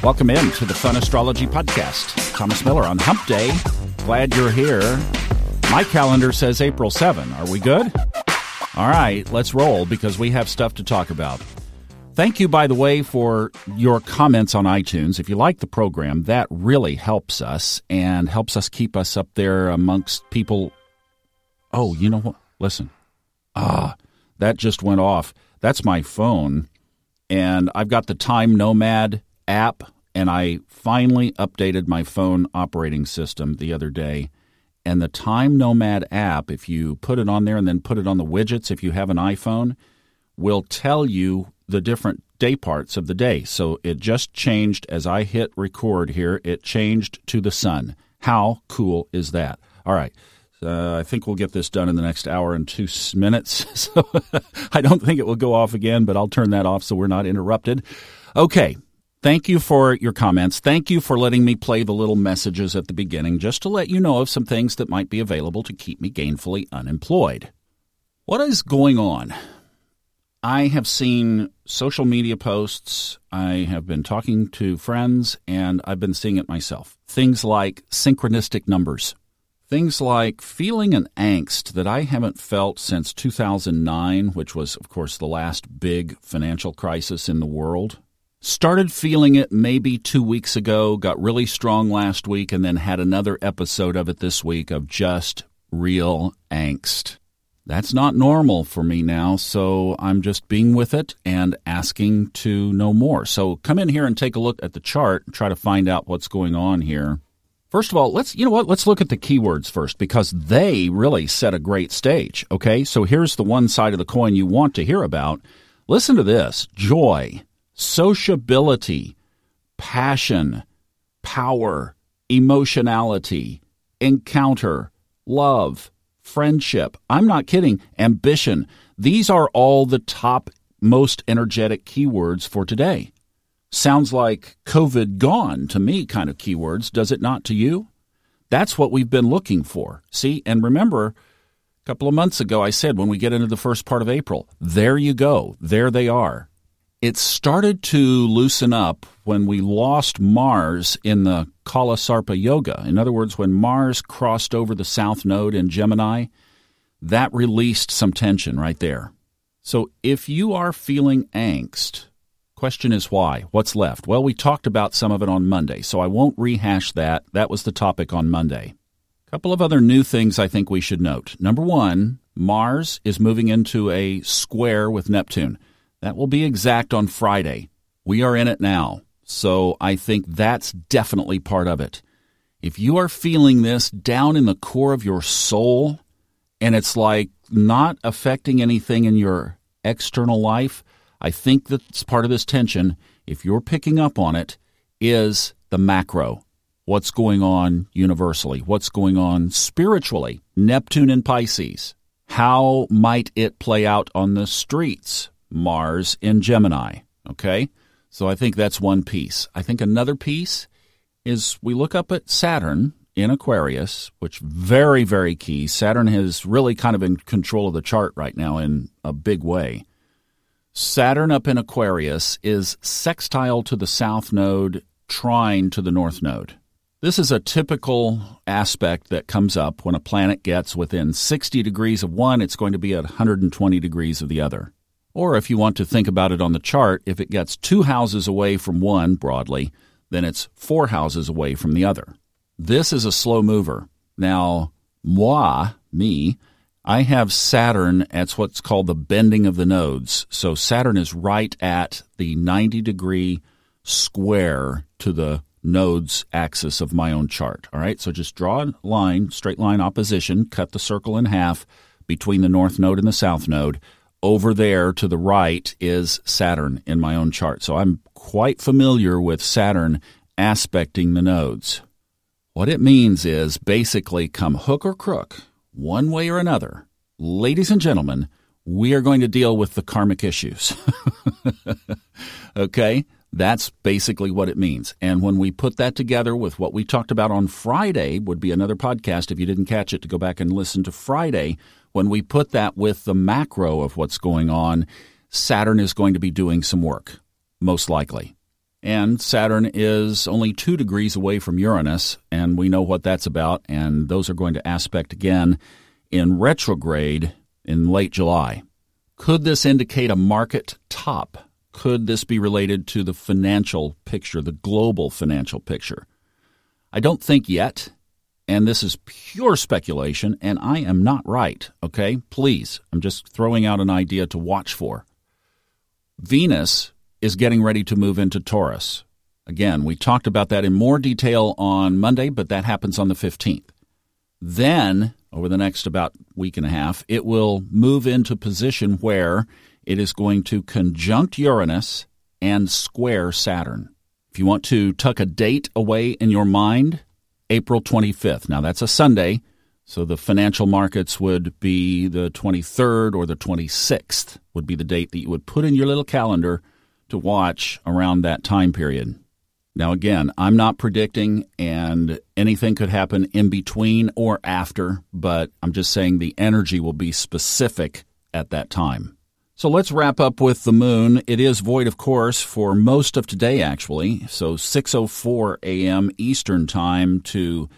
Welcome in to the Fun Astrology Podcast. Thomas Miller on Hump Day. Glad you're here. My calendar says April 7. Are we good? All right, let's roll because we have stuff to talk about. Thank you, by the way, for your comments on iTunes. If you like the program, that really helps us and helps us keep us up there amongst people. Oh, you know what? Listen. Ah, that just went off. That's my phone. And I've got the Time Nomad app, and I finally updated my phone operating system the other day. And the Time Nomad app, if you put it on there and then put it on the widgets, if you have an iPhone, will tell you the different day parts of the day. So it just changed as I hit record here, it changed to the sun. How cool is that? All right. Uh, I think we'll get this done in the next hour and two minutes. So I don't think it will go off again, but I'll turn that off so we're not interrupted. Okay. Thank you for your comments. Thank you for letting me play the little messages at the beginning just to let you know of some things that might be available to keep me gainfully unemployed. What is going on? I have seen social media posts, I have been talking to friends, and I've been seeing it myself. Things like synchronistic numbers. Things like feeling an angst that I haven't felt since 2009, which was, of course, the last big financial crisis in the world. Started feeling it maybe two weeks ago, got really strong last week, and then had another episode of it this week of just real angst. That's not normal for me now, so I'm just being with it and asking to know more. So come in here and take a look at the chart try to find out what's going on here. First of all, let's you know what, let's look at the keywords first because they really set a great stage, okay? So here's the one side of the coin you want to hear about. Listen to this. Joy, sociability, passion, power, emotionality, encounter, love, friendship. I'm not kidding. Ambition. These are all the top most energetic keywords for today. Sounds like COVID gone to me kind of keywords, does it not to you? That's what we've been looking for. See, and remember, a couple of months ago I said when we get into the first part of April, there you go, there they are. It started to loosen up when we lost Mars in the Kala Sarpa Yoga. In other words, when Mars crossed over the south node in Gemini, that released some tension right there. So if you are feeling angst, Question is why? What's left? Well, we talked about some of it on Monday, so I won't rehash that. That was the topic on Monday. A couple of other new things I think we should note. Number one, Mars is moving into a square with Neptune. That will be exact on Friday. We are in it now, so I think that's definitely part of it. If you are feeling this down in the core of your soul, and it's like not affecting anything in your external life, I think that's part of this tension, if you're picking up on it, is the macro. What's going on universally? What's going on spiritually? Neptune and Pisces. How might it play out on the streets? Mars in Gemini. Okay? So I think that's one piece. I think another piece is we look up at Saturn in Aquarius, which very, very key. Saturn is really kind of in control of the chart right now in a big way. Saturn up in Aquarius is sextile to the south node, trine to the north node. This is a typical aspect that comes up when a planet gets within 60 degrees of one, it's going to be at 120 degrees of the other. Or if you want to think about it on the chart, if it gets two houses away from one broadly, then it's four houses away from the other. This is a slow mover. Now, moi, me, I have Saturn at what's called the bending of the nodes. So Saturn is right at the 90 degree square to the nodes axis of my own chart. All right, so just draw a line, straight line opposition, cut the circle in half between the north node and the south node. Over there to the right is Saturn in my own chart. So I'm quite familiar with Saturn aspecting the nodes. What it means is basically come hook or crook, one way or another, ladies and gentlemen, we are going to deal with the karmic issues. okay? That's basically what it means. And when we put that together with what we talked about on Friday, would be another podcast if you didn't catch it to go back and listen to Friday. When we put that with the macro of what's going on, Saturn is going to be doing some work, most likely. And Saturn is only two degrees away from Uranus, and we know what that's about, and those are going to aspect again in retrograde in late July. Could this indicate a market top? Could this be related to the financial picture, the global financial picture? I don't think yet, and this is pure speculation, and I am not right, okay? Please, I'm just throwing out an idea to watch for. Venus is getting ready to move into Taurus. Again, we talked about that in more detail on Monday, but that happens on the 15th. Then, over the next about week and a half, it will move into position where it is going to conjunct Uranus and square Saturn. If you want to tuck a date away in your mind, April 25th. Now, that's a Sunday, so the financial markets would be the 23rd or the 26th, would be the date that you would put in your little calendar to watch around that time period. Now, again, I'm not predicting, and anything could happen in between or after, but I'm just saying the energy will be specific at that time. So let's wrap up with the moon. It is void, of course, for most of today, actually. So 6:04 a.m. Eastern time to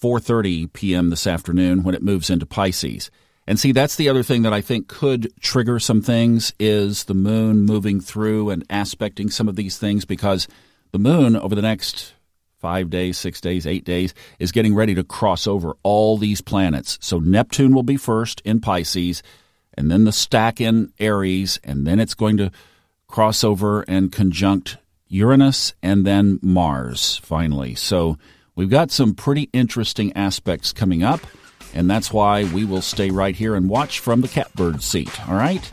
4:30 p.m. this afternoon when it moves into Pisces. And see, that's the other thing that I think could trigger some things is the moon moving through and aspecting some of these things because the moon over the next five days, six days, eight days is getting ready to cross over all these planets. So Neptune will be first in Pisces, and then the stack in Aries, and then it's going to cross over and conjunct Uranus and then Mars finally. So we've got some pretty interesting aspects coming up. And that's why we will stay right here and watch from the catbird seat. All right?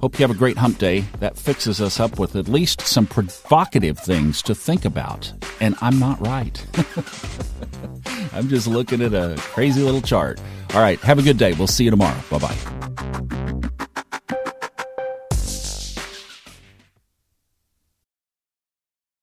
Hope you have a great hump day. That fixes us up with at least some provocative things to think about. And I'm not right. I'm just looking at a crazy little chart. All right. Have a good day. We'll see you tomorrow. Bye bye.